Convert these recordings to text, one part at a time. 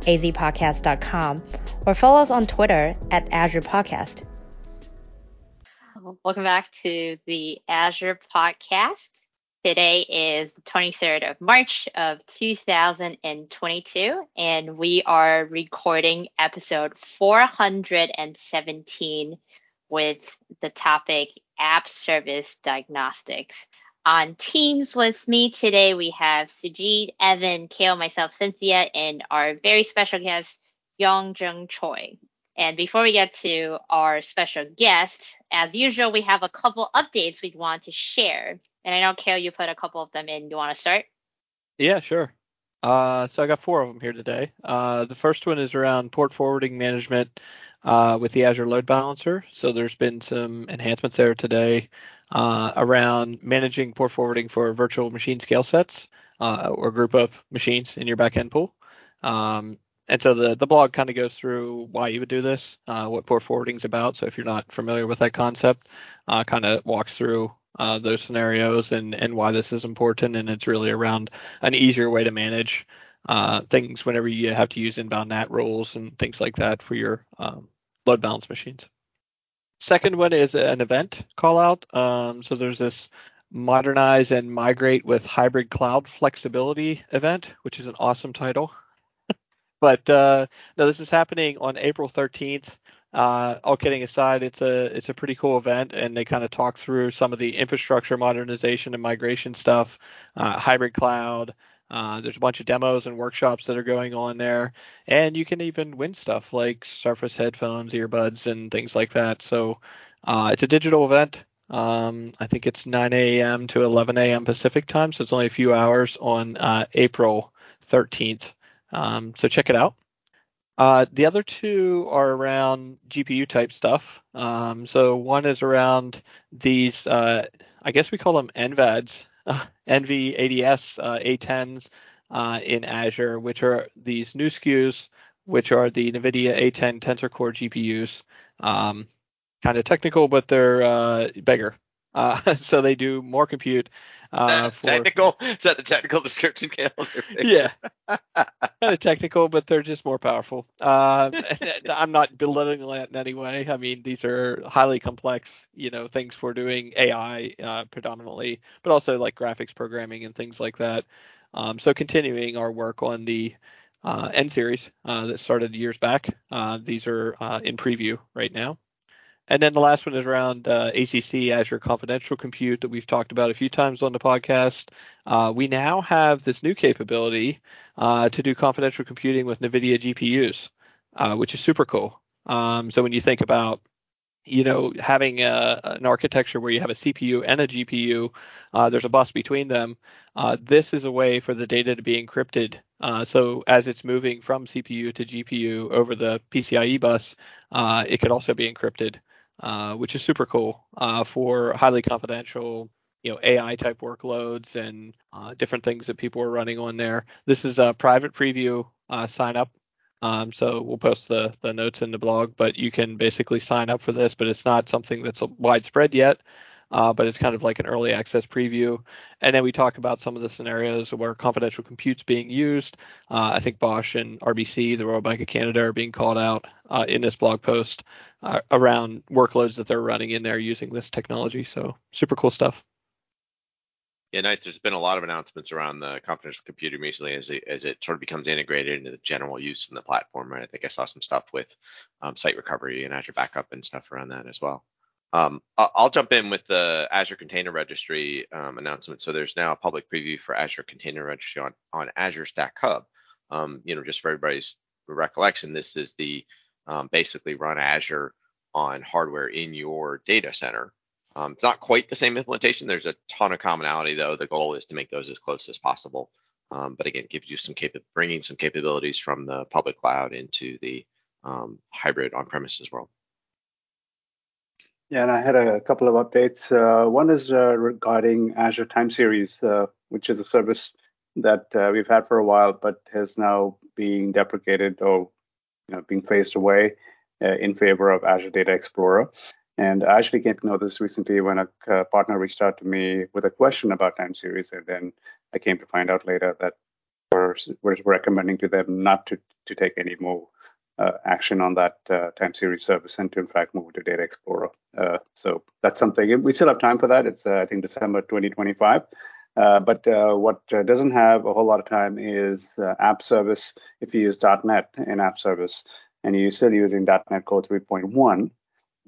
azpodcast.com or follow us on Twitter at Azure Podcast. Welcome back to the Azure Podcast. Today is the 23rd of March of 2022, and we are recording episode 417 with the topic App Service Diagnostics. On Teams with me today, we have Sujeet, Evan, Kale, myself, Cynthia, and our very special guest, Yun Jung Choi. And before we get to our special guest, as usual, we have a couple updates we'd want to share. And I know, Kale, you put a couple of them in. You want to start? Yeah, sure. Uh, so I got four of them here today. Uh, the first one is around port forwarding management uh, with the Azure Load Balancer. So there's been some enhancements there today uh, around managing port forwarding for virtual machine scale sets uh, or group of machines in your backend pool. Um, and so the, the blog kind of goes through why you would do this, uh, what port forwarding is about. So if you're not familiar with that concept, uh, kind of walks through uh, those scenarios and, and why this is important. And it's really around an easier way to manage uh, things whenever you have to use inbound NAT rules and things like that for your um, load balance machines. Second one is an event call out. Um, so there's this modernize and migrate with hybrid cloud flexibility event, which is an awesome title. but uh, no, this is happening on April 13th. Uh, all kidding aside, it's a it's a pretty cool event, and they kind of talk through some of the infrastructure modernization and migration stuff, uh, hybrid cloud, uh, there's a bunch of demos and workshops that are going on there, and you can even win stuff like Surface headphones, earbuds, and things like that. So uh, it's a digital event. Um, I think it's 9 a.m. to 11 a.m. Pacific time, so it's only a few hours on uh, April 13th. Um, so check it out. Uh, the other two are around GPU type stuff. Um, so one is around these, uh, I guess we call them NVADs, uh, NV ADS uh, A10s uh, in Azure, which are these new SKUs, which are the NVIDIA A10 Tensor Core GPUs. Um, kind of technical, but they're uh, bigger. Uh, so they do more compute. Uh, for, technical? Is that the technical description, calendar? yeah, kind of technical, but they're just more powerful. Uh, I'm not belittling that in any way. I mean, these are highly complex, you know, things for doing AI uh, predominantly, but also like graphics programming and things like that. Um, so continuing our work on the uh, N series uh, that started years back. Uh, these are uh, in preview right now. And then the last one is around uh, ACC Azure Confidential Compute that we've talked about a few times on the podcast. Uh, we now have this new capability uh, to do confidential computing with NVIDIA GPUs, uh, which is super cool. Um, so when you think about you know, having a, an architecture where you have a CPU and a GPU, uh, there's a bus between them. Uh, this is a way for the data to be encrypted. Uh, so as it's moving from CPU to GPU over the PCIe bus, uh, it could also be encrypted. Uh, which is super cool uh, for highly confidential, you know, AI type workloads and uh, different things that people are running on there. This is a private preview uh, sign up. Um, so we'll post the, the notes in the blog, but you can basically sign up for this, but it's not something that's widespread yet. Uh, but it's kind of like an early access preview. And then we talk about some of the scenarios where confidential compute's being used. Uh, I think Bosch and RBC, the Royal Bank of Canada, are being called out uh, in this blog post uh, around workloads that they're running in there using this technology. So super cool stuff. Yeah, nice. There's been a lot of announcements around the confidential computing recently as it, as it sort of becomes integrated into the general use in the platform. Right. I think I saw some stuff with um, site recovery and Azure Backup and stuff around that as well. Um, I'll jump in with the Azure Container Registry um, announcement. So there's now a public preview for Azure Container Registry on, on Azure Stack Hub. Um, you know, just for everybody's recollection, this is the um, basically run Azure on hardware in your data center. Um, it's not quite the same implementation. There's a ton of commonality though. The goal is to make those as close as possible. Um, but again, gives you some cap- bringing some capabilities from the public cloud into the hybrid on-premises world. Yeah, and I had a couple of updates. Uh, one is uh, regarding Azure Time Series, uh, which is a service that uh, we've had for a while, but has now being deprecated or you know, being phased away uh, in favor of Azure Data Explorer. And I actually came to know this recently when a uh, partner reached out to me with a question about time series, and then I came to find out later that we're, we're recommending to them not to to take any more action on that uh, time series service and to in fact move to Data Explorer. Uh, so that's something we still have time for that. It's uh, I think December 2025. Uh, but uh, what doesn't have a whole lot of time is app service. If you use .NET in app service and you're still using .NET Core 3.1,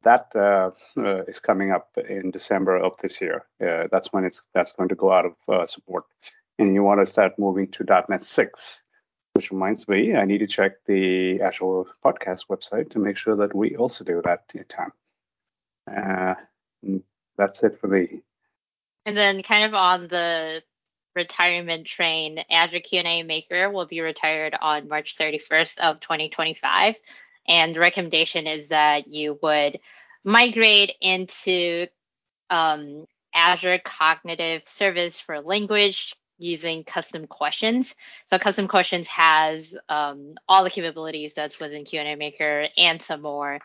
that uh, uh, is coming up in December of this year. Uh, that's when it's that's going to go out of support, and you want to start moving to .NET 6. Which reminds me, I need to check the actual podcast website to make sure that we also do that time. Uh, that's it for me. And then, kind of on the retirement train, Azure QnA Maker will be retired on March 31st of 2025. And the recommendation is that you would migrate into um, Azure Cognitive Service for Language using custom questions. So custom questions has um, all the capabilities that's within QnA Maker and some more.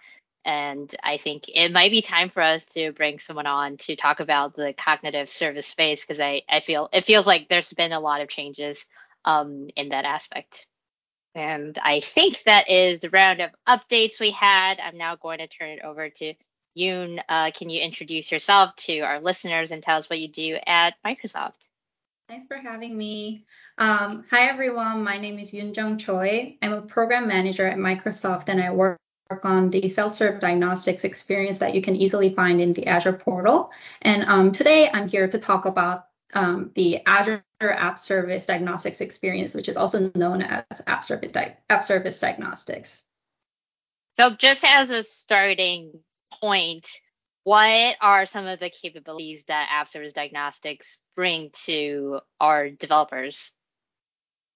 And I think it might be time for us to bring someone on to talk about the cognitive service space because I, I feel it feels like there's been a lot of changes um, in that aspect. And I think that is the round of updates we had. I'm now going to turn it over to Yun. Uh, can you introduce yourself to our listeners and tell us what you do at Microsoft? Thanks for having me. Um, hi, everyone. My name is Yun Jung Choi. I'm a program manager at Microsoft, and I work on the self-serve diagnostics experience that you can easily find in the Azure portal. And um, today I'm here to talk about um, the Azure App Service Diagnostics experience, which is also known as App Service, Di- App Service Diagnostics. So, just as a starting point, what are some of the capabilities that App Service Diagnostics bring to our developers?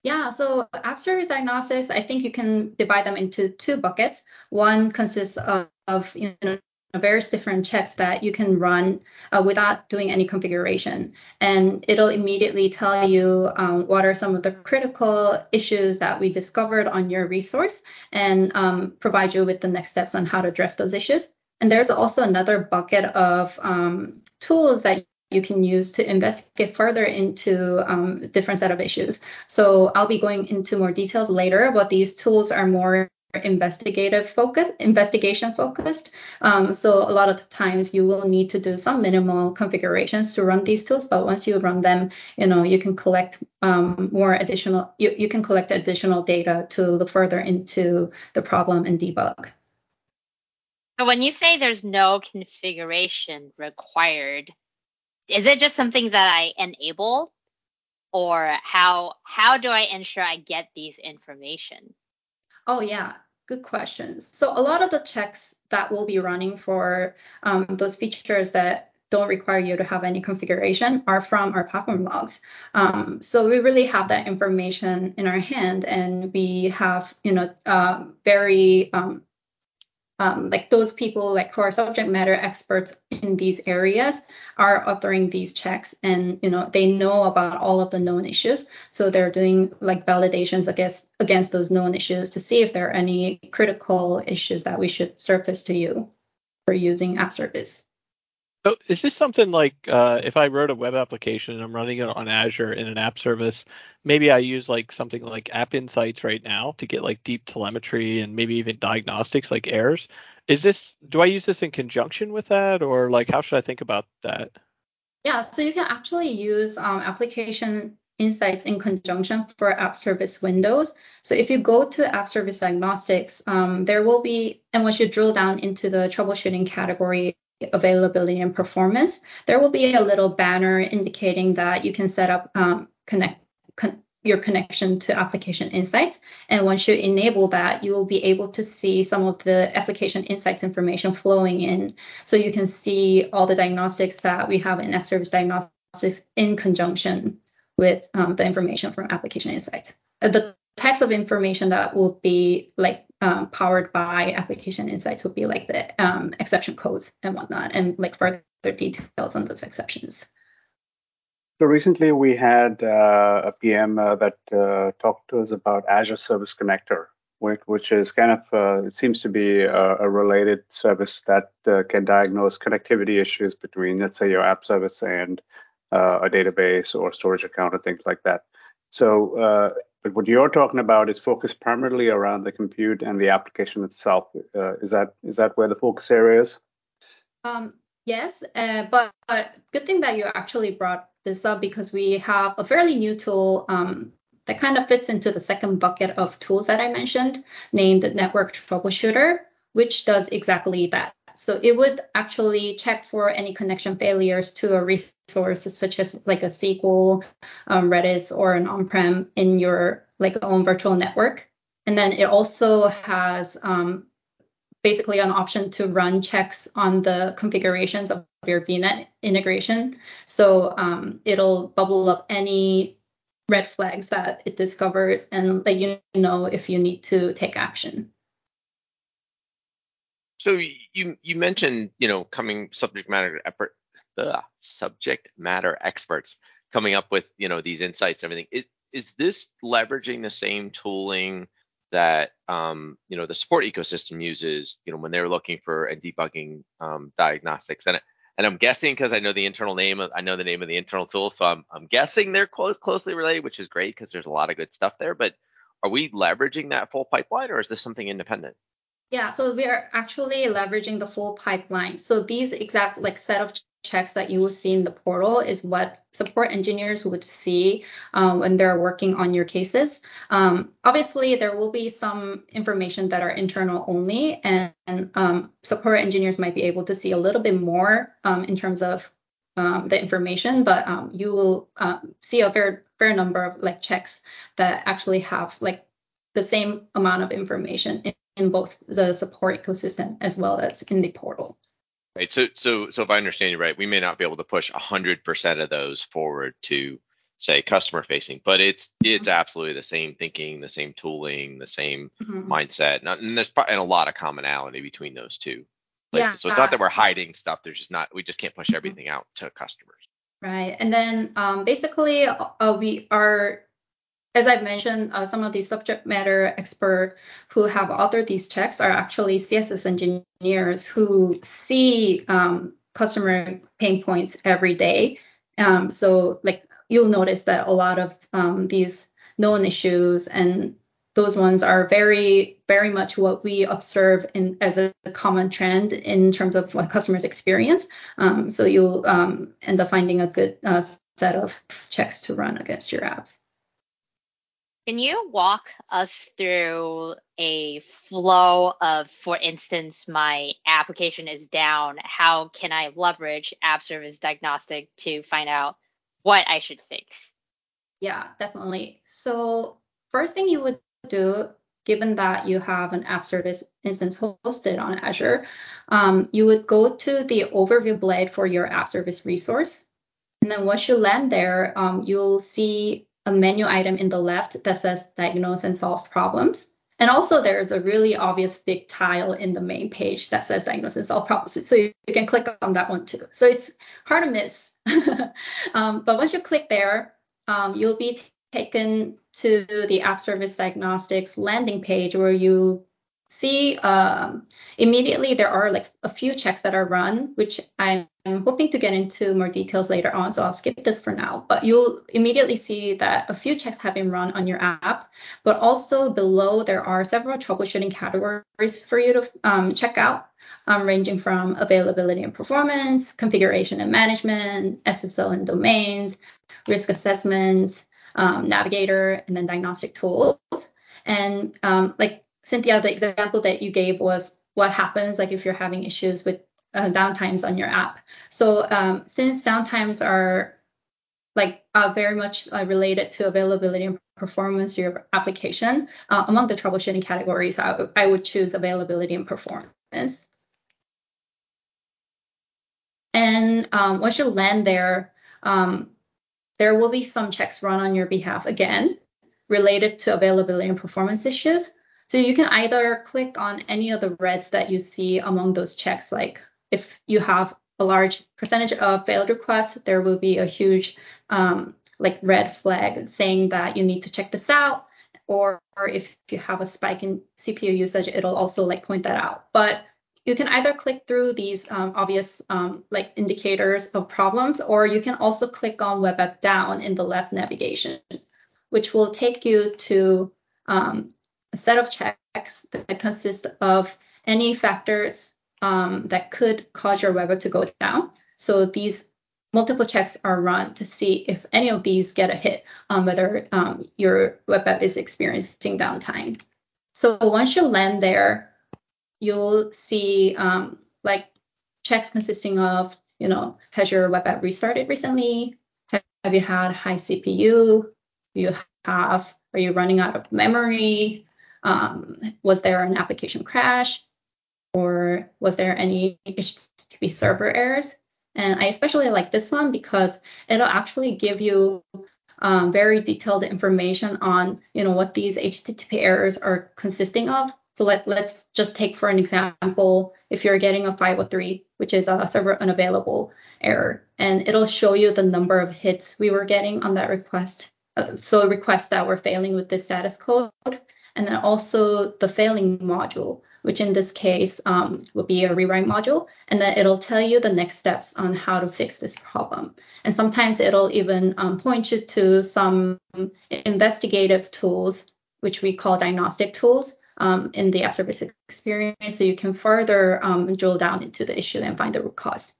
Yeah, so app service diagnostics, I think you can divide them into two buckets. One consists of, of you know, various different checks that you can run uh, without doing any configuration. And it'll immediately tell you um, what are some of the critical issues that we discovered on your resource and um, provide you with the next steps on how to address those issues. And there's also another bucket of um, tools that you can use to investigate further into um, different set of issues. So I'll be going into more details later, but these tools are more investigative focus, investigation focused. Um, so a lot of the times you will need to do some minimal configurations to run these tools, but once you run them, you know, you can collect um, more additional, you, you can collect additional data to look further into the problem and debug. So when you say there's no configuration required, is it just something that I enable or how how do I ensure I get these information? Oh, yeah. Good questions. So a lot of the checks that we'll be running for um, those features that don't require you to have any configuration are from our platform logs. Um, so we really have that information in our hand, and we have, you know, uh, very um, um, like those people like who are subject matter experts in these areas are authoring these checks and you know they know about all of the known issues. So they're doing like validations against against those known issues to see if there are any critical issues that we should surface to you for using app service so is this something like uh, if I wrote a web application and I'm running it on Azure in an app service, maybe I use like something like App Insights right now to get like deep telemetry and maybe even diagnostics like errors. Is this do I use this in conjunction with that or like how should I think about that? Yeah, so you can actually use um, application insights in conjunction for app service windows. So if you go to app service diagnostics, um, there will be, and once you drill down into the troubleshooting category, availability and performance, there will be a little banner indicating that you can set up um, connect con- your connection to application insights. And once you enable that, you will be able to see some of the application insights information flowing in. So you can see all the diagnostics that we have in App Service Diagnostics in conjunction with um, the information from application insights. The types of information that will be like um, powered by application insights would be like the um, exception codes and whatnot, and like further details on those exceptions. So recently we had uh, a PM uh, that uh, talked to us about Azure Service Connector, which, which is kind of uh, it seems to be a, a related service that uh, can diagnose connectivity issues between, let's say, your app service and uh, a database or storage account or things like that. So, but what you're talking about is focused primarily around the compute and the application itself. is that is that where the focus area is? Um, yes, but, but good thing that you actually brought this up because we have a fairly new tool um, that kind of fits into the second bucket of tools that I mentioned, named Network Troubleshooter, which does exactly that. So it would actually check for any connection failures to a resource such as like a SQL, um, Redis, or an on-prem in your like own virtual network. And then it also has um, basically an option to run checks on the configurations of your VNet integration. So um, it'll bubble up any red flags that it discovers and let you know if you need to take action. So you you mentioned you know coming subject matter expert, the subject matter experts coming up with you know these insights and everything. is this leveraging the same tooling that um, you know the support ecosystem uses you know when they're looking for and debugging um, diagnostics and and I'm guessing because I know the internal name I know the name of the internal tool so I'm I'm guessing they're close closely related which is great because there's a lot of good stuff there but are we leveraging that full pipeline or is this something independent? Yeah, so we are actually leveraging the full pipeline. So these exact like set of checks that you will see in the portal is what support engineers would see um, when they're working on your cases. Um, obviously, there will be some information that are internal only, and, and um, support engineers might be able to see a little bit more um, in terms of um, the information, but um, you will uh, see a fair fair number of like checks that actually have like the same amount of information in, both the support ecosystem as well as in the portal. Right. So so so if I understand you right, we may not be able to push 100% of those forward to say customer facing, but it's it's mm-hmm. absolutely the same thinking, the same tooling, the same mm-hmm. mindset, and there's and a lot of commonality between those two places. Yeah. So it's not that we're hiding stuff. There's just not we just can't push mm-hmm. everything out to customers. Right. And then um, basically uh, we are as I've mentioned, uh, some of the subject matter experts who have authored these checks are actually CSS engineers who see um, customer pain points every day. Um, so, like you'll notice that a lot of um, these known issues and those ones are very, very much what we observe in as a common trend in terms of like customers' experience. Um, so you'll um, end up finding a good uh, set of checks to run against your apps. Can you walk us through a flow of, for instance, my application is down. How can I leverage App Service Diagnostic to find out what I should fix? Yeah, definitely. So, first thing you would do, given that you have an app service instance hosted on Azure, um, you would go to the overview blade for your app service resource. And then once you land there, um, you'll see a menu item in the left that says diagnose and solve problems. And also there's a really obvious big tile in the main page that says diagnose and solve problems. So you, can click on that one too. So it's hard to miss. um, but once you click there, um, you'll be t- taken to the App Service Diagnostics landing page where you see um, immediately there are like a few checks that are run, which I'm hoping to get into more details later on. So I'll skip this for now. But you'll immediately see that a few checks have been run on your app, but also below there are several troubleshooting categories for you to um, check out. Um, ranging from availability and performance, configuration and management, SSL and domains, risk assessments, um, navigator, and then diagnostic tools. And um, like Cynthia, the example that you gave was what happens like if you're having issues with uh, downtimes on your app. So um, since downtimes are like uh, very much uh, related to availability and performance of your application, uh, among the troubleshooting categories, I, w- I would choose availability and performance. And um, once you land there, um, there will be some checks run on your behalf again related to availability and performance issues. So you can either click on any of the reds that you see among those checks, like if you have a large percentage of failed requests, there will be a huge um, like red flag saying that you need to check this out. Or, or if you have a spike in CPU usage, it'll also like point that out. But you can either click through these um, obvious um, like indicators of problems, or you can also click on web app down in the left navigation, which will take you to um, a set of checks that consist of any factors um, that could cause your web app to go down. So these multiple checks are run to see if any of these get a hit on whether um, your web app is experiencing downtime. So once you land there, you'll see um, like checks consisting of, you know, has your web app restarted recently? Have you had high CPU? Do you have, are you running out of memory? Um, was there an application crash? Or was there any HTTP server errors? And I especially like this one because it'll actually give you um, very detailed information on, you know, what these HTTP errors are consisting of. So let, let's just take for an example, if you're getting a 503, which is a server unavailable error, and it'll show you the number of hits we were getting on that request. Uh, so requests that were failing with this status code, and then also the failing module, which in this case um, will be a rewrite module, and then it'll tell you the next steps on how to fix this problem. And sometimes it'll even um, point you to some investigative tools, which we call diagnostic tools, um, in the app service experience so you can further um, drill down into the issue and find the root cause.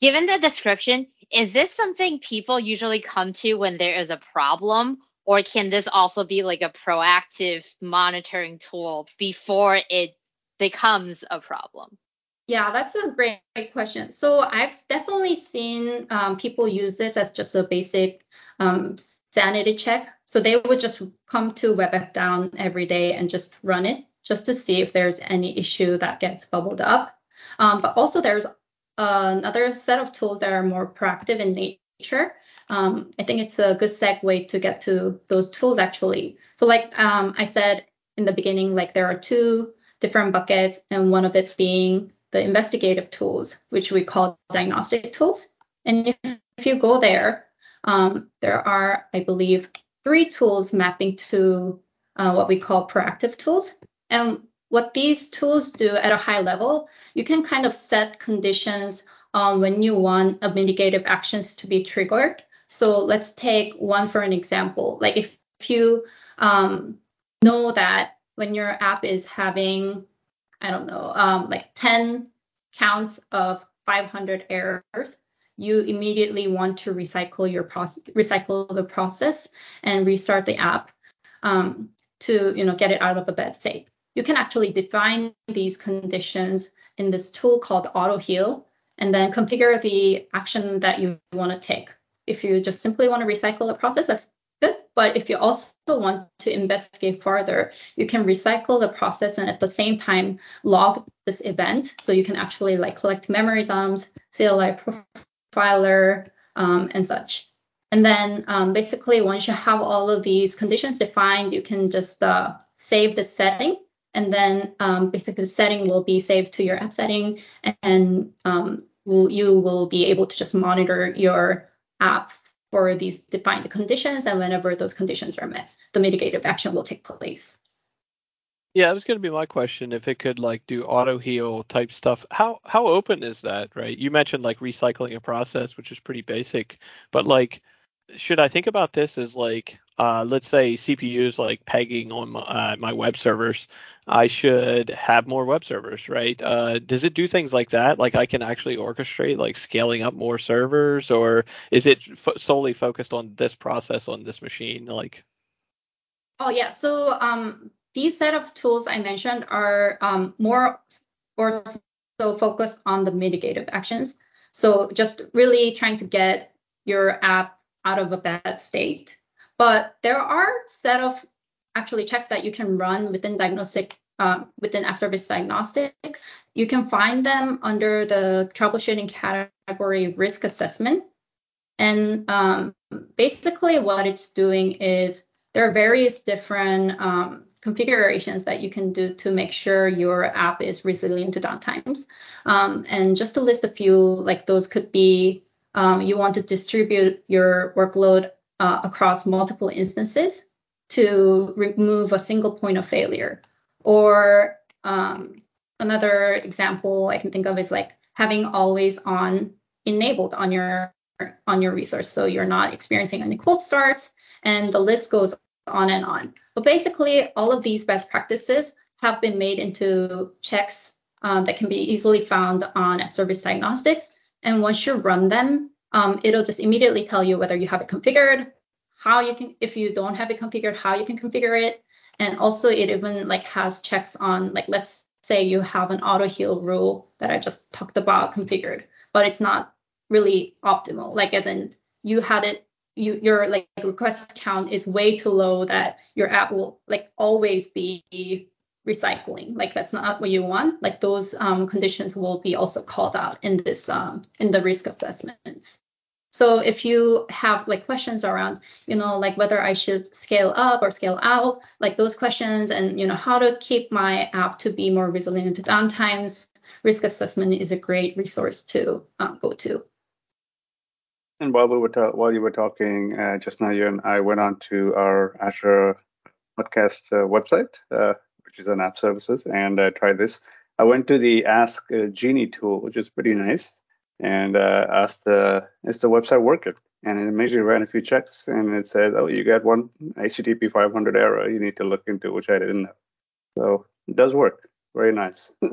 Given the description, is this something people usually come to when there is a problem? Or can this also be like a proactive monitoring tool before it becomes a problem? Yeah, that's a great, great question. So I've definitely seen um, people use this as just a basic um, sanity check. So they would just come to web app down every day and just run it just to see if there's any issue that gets bubbled up. Um, but also there's another set of tools that are more proactive in nature. Um, I think it's a good segue to get to those tools actually. So like um, I said in the beginning, like there are two different buckets and one of it being the investigative tools, which we call diagnostic tools. And if, if you go there, um, there are, I believe, three tools mapping to uh, what we call proactive tools. And what these tools do at a high level, you can kind of set conditions um, when you want a mitigative actions to be triggered. So let's take one for an example. Like if, if you um, know that when your app is having, I don't know, um, like 10 counts of 500 errors, you immediately want to recycle your process, recycle the process and restart the app um, to you know get it out of a bad state. You can actually define these conditions in this tool called Auto Heal, and then configure the action that you want to take. If you just simply want to recycle the process, that's good. But if you also want to investigate further, you can recycle the process and at the same time log this event. So you can actually like collect memory dumps, CLI profiler, um, and such. And then um, basically, once you have all of these conditions defined, you can just uh, save the setting. And then um, basically, the setting will be saved to your app setting, and um, will, you will be able to just monitor your app for these defined conditions. And whenever those conditions are met, the mitigative action will take place. Yeah, that was going to be my question. If it could like do auto heal type stuff, how how open is that? Right? You mentioned like recycling a process, which is pretty basic, but like, should I think about this as like, uh, let's say CPUs like pegging on my, uh, my web servers? I should have more web servers, right? Uh, does it do things like that? Like I can actually orchestrate like scaling up more servers, or is it f- solely focused on this process on this machine? Like, oh yeah, so um, these set of tools I mentioned are um, more or so focused on the mitigative actions. So just really trying to get your app out of a bad state. But there are set of actually checks that you can run within diagnostic uh, within app service diagnostics. You can find them under the troubleshooting category risk assessment. And um, basically, what it's doing is there are various different um, configurations that you can do to make sure your app is resilient to downtimes. Um, and just to list a few, like those could be um, you want to distribute your workload uh, across multiple instances to remove a single point of failure. Or um, another example I can think of is like having always on enabled on your on your resource, so you're not experiencing any cold starts, and the list goes on and on. But basically, all of these best practices have been made into checks um, that can be easily found on App Service Diagnostics. And once you run them, um, it'll just immediately tell you whether you have it configured, how you can, if you don't have it configured, how you can configure it. And also it even like has checks on, like let's say you have an auto heal rule that I just talked about configured, but it's not really optimal. Like as in you had it, you, your like request count is way too low that your app will like always be recycling. Like that's not what you want. Like those um, conditions will be also called out in this um, in the risk assessments. So if you have like questions around, you know, like whether I should scale up or scale out, like those questions and, you know, how to keep my app to be more resilient to downtimes, risk assessment is a great resource to um, go to. And while we were ta- while you were talking uh, just now, you and I went on to our Azure podcast uh, website, uh, which is on app services, and I tried this. I went to the Ask uh, Genie tool, which is pretty nice and uh, asked, uh, is the website working? And it immediately ran a few checks and it said, oh, you got one HTTP 500 error you need to look into, which I didn't know. So it does work. Very nice. yeah,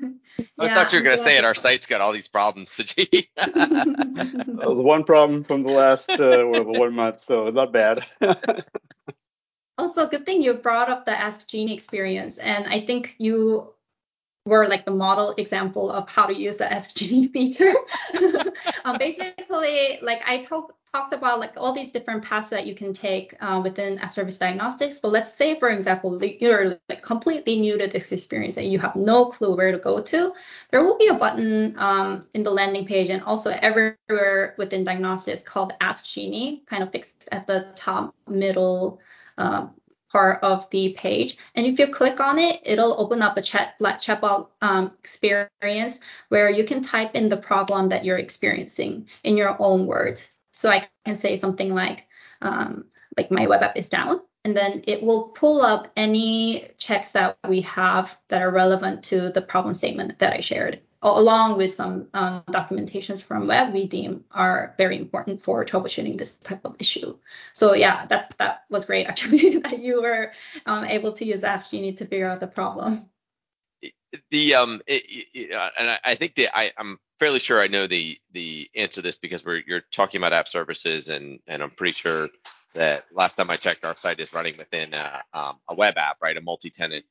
I thought you were going to say it. Our site's got all these problems, Suji. well, one problem from the last uh, one month, so it's not bad. also, good thing you brought up the Ask Genie experience, and I think you were like the model example of how to use the Ask Genie feature. um, basically, like I talk, talked about like all these different paths that you can take uh, within App Service Diagnostics. But let's say, for example, you're like completely new to this experience and you have no clue where to go to. There will be a button um, in the landing page and also everywhere within Diagnostics called Ask Genie, kind of fixed at the top middle um, part of the page. And if you click on it, it'll open up a chat chatbot um, experience where you can type in the problem that you're experiencing in your own words. So I can say something like, um, like my web app is down, and then it will pull up any checks that we have that are relevant to the problem statement that I shared along with some um, documentations from web we deem are very important for troubleshooting this type of issue. So yeah, that's that was great actually that you were um, able to use Ask Genie to figure out the problem. The um, it, it, uh, and I, I think I, I'm fairly sure I know the the answer to this because we're you're talking about app services and and I'm pretty sure that last time I checked, our site is running within a, um, a web app, right? A multi-tenant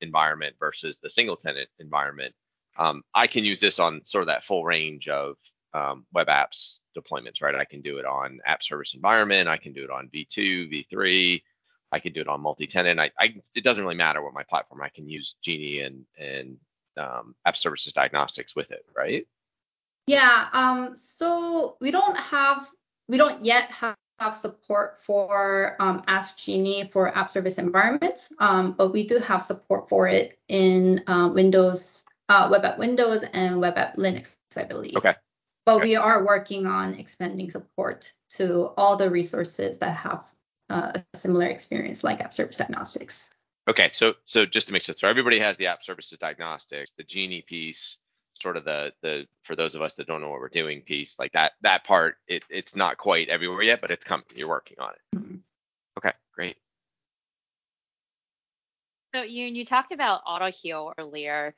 environment versus the single tenant environment um, I can use this on sort of that full range of um, web apps deployments, right? I can do it on app service environment. I can do it on V2, V3. I can do it on multi-tenant. I, I, it doesn't really matter what my platform. I can use Genie and and um, app services diagnostics with it, right? Yeah. Um. So we don't have we don't yet have have support for um, Ask Genie for app service environments, um, but we do have support for it in uh, Windows uh, Web App Windows and Web App Linux, I believe. Okay. But okay. we are working on expanding support to all the resources that have uh, a similar experience like App Service Diagnostics. Okay, so so just to make sure, so everybody has the App Services Diagnostics, the Genie piece, sort of the the for those of us that don't know what we're doing piece, like that that part, it, it's not quite everywhere yet, but it's coming. You're working on it. Mm-hmm. Okay, great. So you you talked about auto heal earlier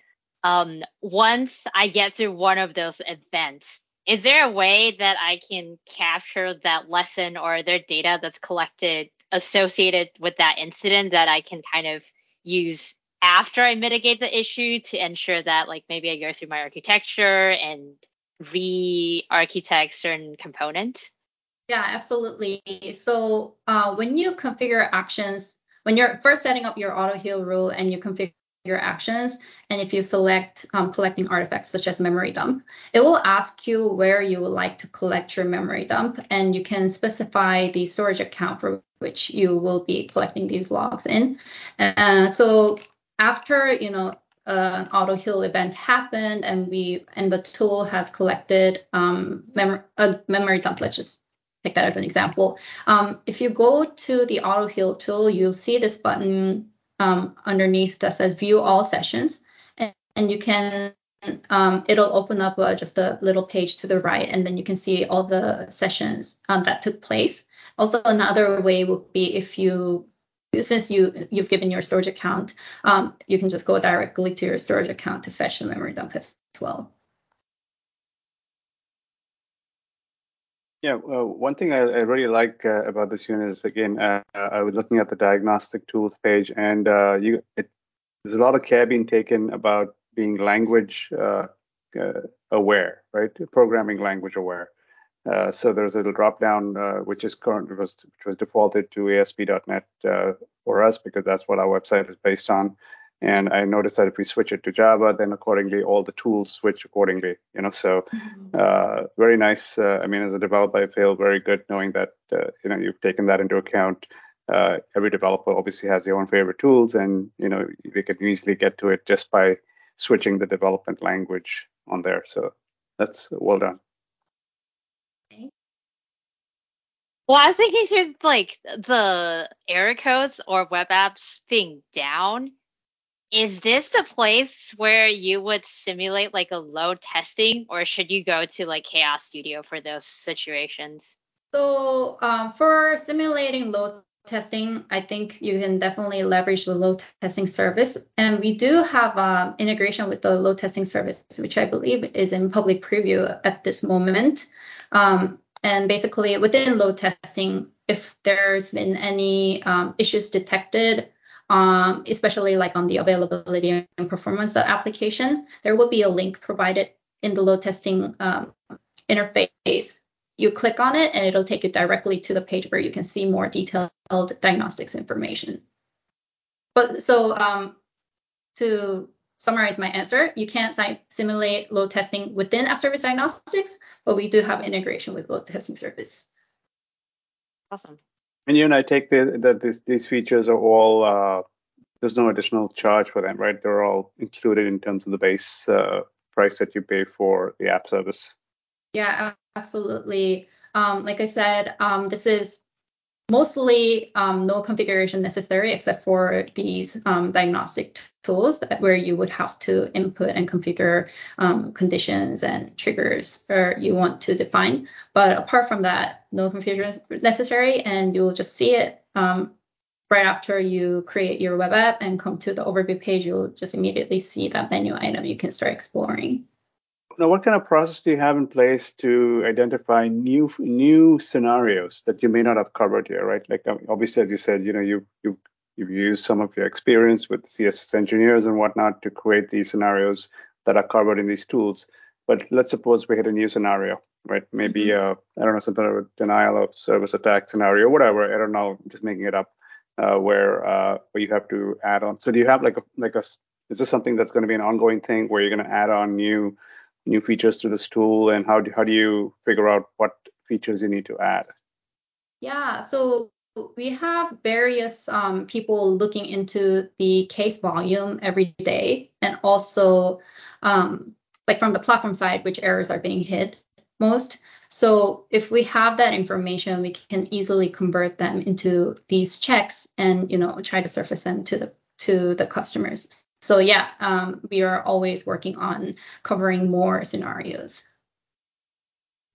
um, once I get through one of those events, is there a way that I can capture that lesson or their data that's collected associated with that incident that I can kind of use after I mitigate the issue to ensure that like maybe I go through my architecture and re-architect certain components? Yeah, absolutely. So uh, when you configure actions, when you're first setting up your auto heal rule and you configure your actions. And if you select um, collecting artifacts such as memory dump, it will ask you where you would like to collect your memory dump, and you can specify the storage account for which you will be collecting these logs in. Uh, so after you know uh, an auto heal event happened and we and the tool has collected um, mem- a memory dump, let's just take that as an example. Um, if you go to the auto heal tool, you'll see this button um, underneath that says view all sessions, and, and you can um, it'll open up uh, just a little page to the right, and then you can see all the sessions um, that took place. Also, another way would be if you since you you've given your storage account, um, you can just go directly to your storage account to fetch the memory dump as well. Yeah, one thing I, I really like uh, about this unit is again, uh, I was looking at the diagnostic tools page, and uh, you it, there's a lot of care being taken about being language uh, uh, aware, right? Programming language aware. Uh, so there's a little drop down uh, which is current was which was defaulted to ASP.NET uh, for us because that's what our website is based on. And I noticed that if we switch it to Java, then accordingly all the tools switch accordingly. You know, so mm-hmm. uh, very nice. Uh, I mean, as a developer, I feel very good knowing that you know you've taken that into account. every developer obviously has their own favorite tools, and you know they can easily get to it just by switching the development language on there. So that's well done. Well, I was thinking through like the error codes or web apps being down. Is this the place where you would simulate like a load testing, or should you go to like Chaos Studio for those situations? So um, for simulating load testing, I think you can definitely leverage the load testing service. And we do have um, integration with the load testing service, which I believe is in public preview at this moment. Um, and basically, within load testing, if there's been any um, issues detected, um, especially like on the availability and performance application, there will be a link provided in the load testing um, interface. You click on it, and it'll take you directly to the page where you can see more detailed diagnostics information. But so um, to summarize my answer, you can't simulate load testing within App Service Diagnostics, but we do have integration with load testing service. Awesome. And you and I take the, that these features are all uh, there's no additional charge for them, right? They're all included in terms of the base uh, price that you pay for the app service. Yeah, absolutely. Um, like I said, um, this is mostly um, no configuration necessary except for these um, diagnostic tools where you would have to input and configure um, conditions and triggers or you want to define. But apart from that, no configuration necessary, and you'll just see it um, right after you create your web app and come to the overview page. You'll just immediately see that menu item. You can start exploring. Now, what kind of process do you have in place to identify new new scenarios that you may not have covered here, right? Like um, obviously, as you said, you know, you you you've used some of your experience with CSS engineers and whatnot to create these scenarios that are covered in these tools. But let's suppose we hit a new scenario, right? Maybe mm-hmm. uh, I don't know, some kind of denial of service attack scenario, whatever. I don't know, I'm just making it up. Uh, where uh, where you have to add on. So do you have like a like a is this something that's going to be an ongoing thing where you're going to add on new new features to this tool and how do, how do you figure out what features you need to add? Yeah, so we have various um, people looking into the case volume every day and also um, like from the platform side, which errors are being hit most. So if we have that information, we can easily convert them into these checks and you know try to surface them to the to the customers. So yeah, um, we are always working on covering more scenarios.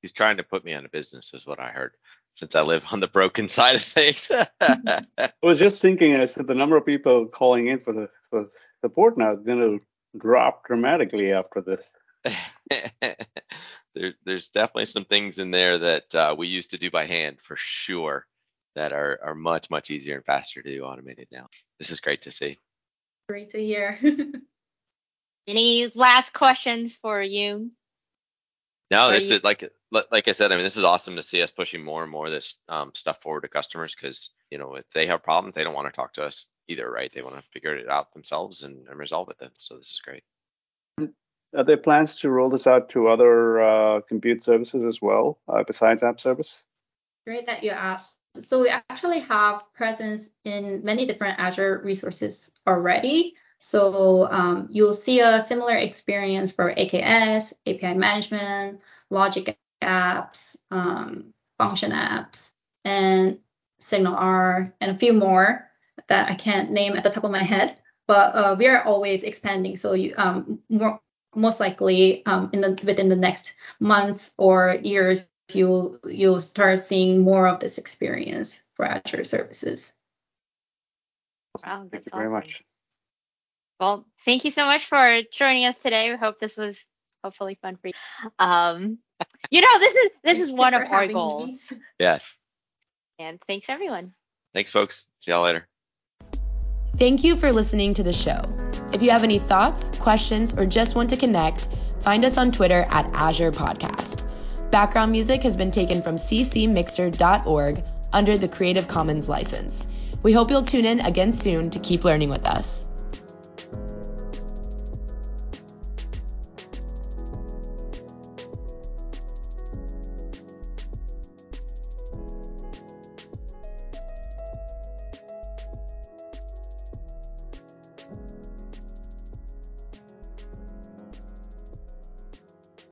He's trying to put me out of business, is what I heard, since I live on the broken side of things. I was just thinking, I said the number of people calling in for the for support now is going to drop dramatically after this. there, there's definitely some things in there that uh, we used to do by hand for sure that are, are much, much easier and faster to do automated now. This is great to see. Great to hear. Any last questions for you? No, Or this you- is like like I said. I mean, this is awesome to see us pushing more and more of this um, stuff forward to customers because you know if they have problems, they don't want to talk to us either, right? They want to figure it out themselves and, and resolve it. Then, so this is great. Are there plans to roll this out to other uh, compute services as well, uh, besides App Service? Great that you asked. So we actually have presence in many different Azure resources already. So um, you'll see a similar experience for AKS, API management, logic apps, um, function apps, and SignalR, and a few more that I can't name at the top of my head. But uh, we are always expanding. So you, um, more, most likely um, in the within the next months or years, you'll you'll start seeing more of this experience for Azure services. Wow, Thank that's you very much. Well, thank you so much for joining us today. We hope this was hopefully fun for you. Um, you know, this is this is one of our having me. goals. Yes. And thanks everyone. Thanks, folks. See y'all later. Thank you for listening to the show. If you have any thoughts, questions, or just want to connect, find us on Twitter at Azure Podcast. Background music has been taken from ccmixter.org under the Creative Commons license. We hope you'll tune in again soon to keep learning with us.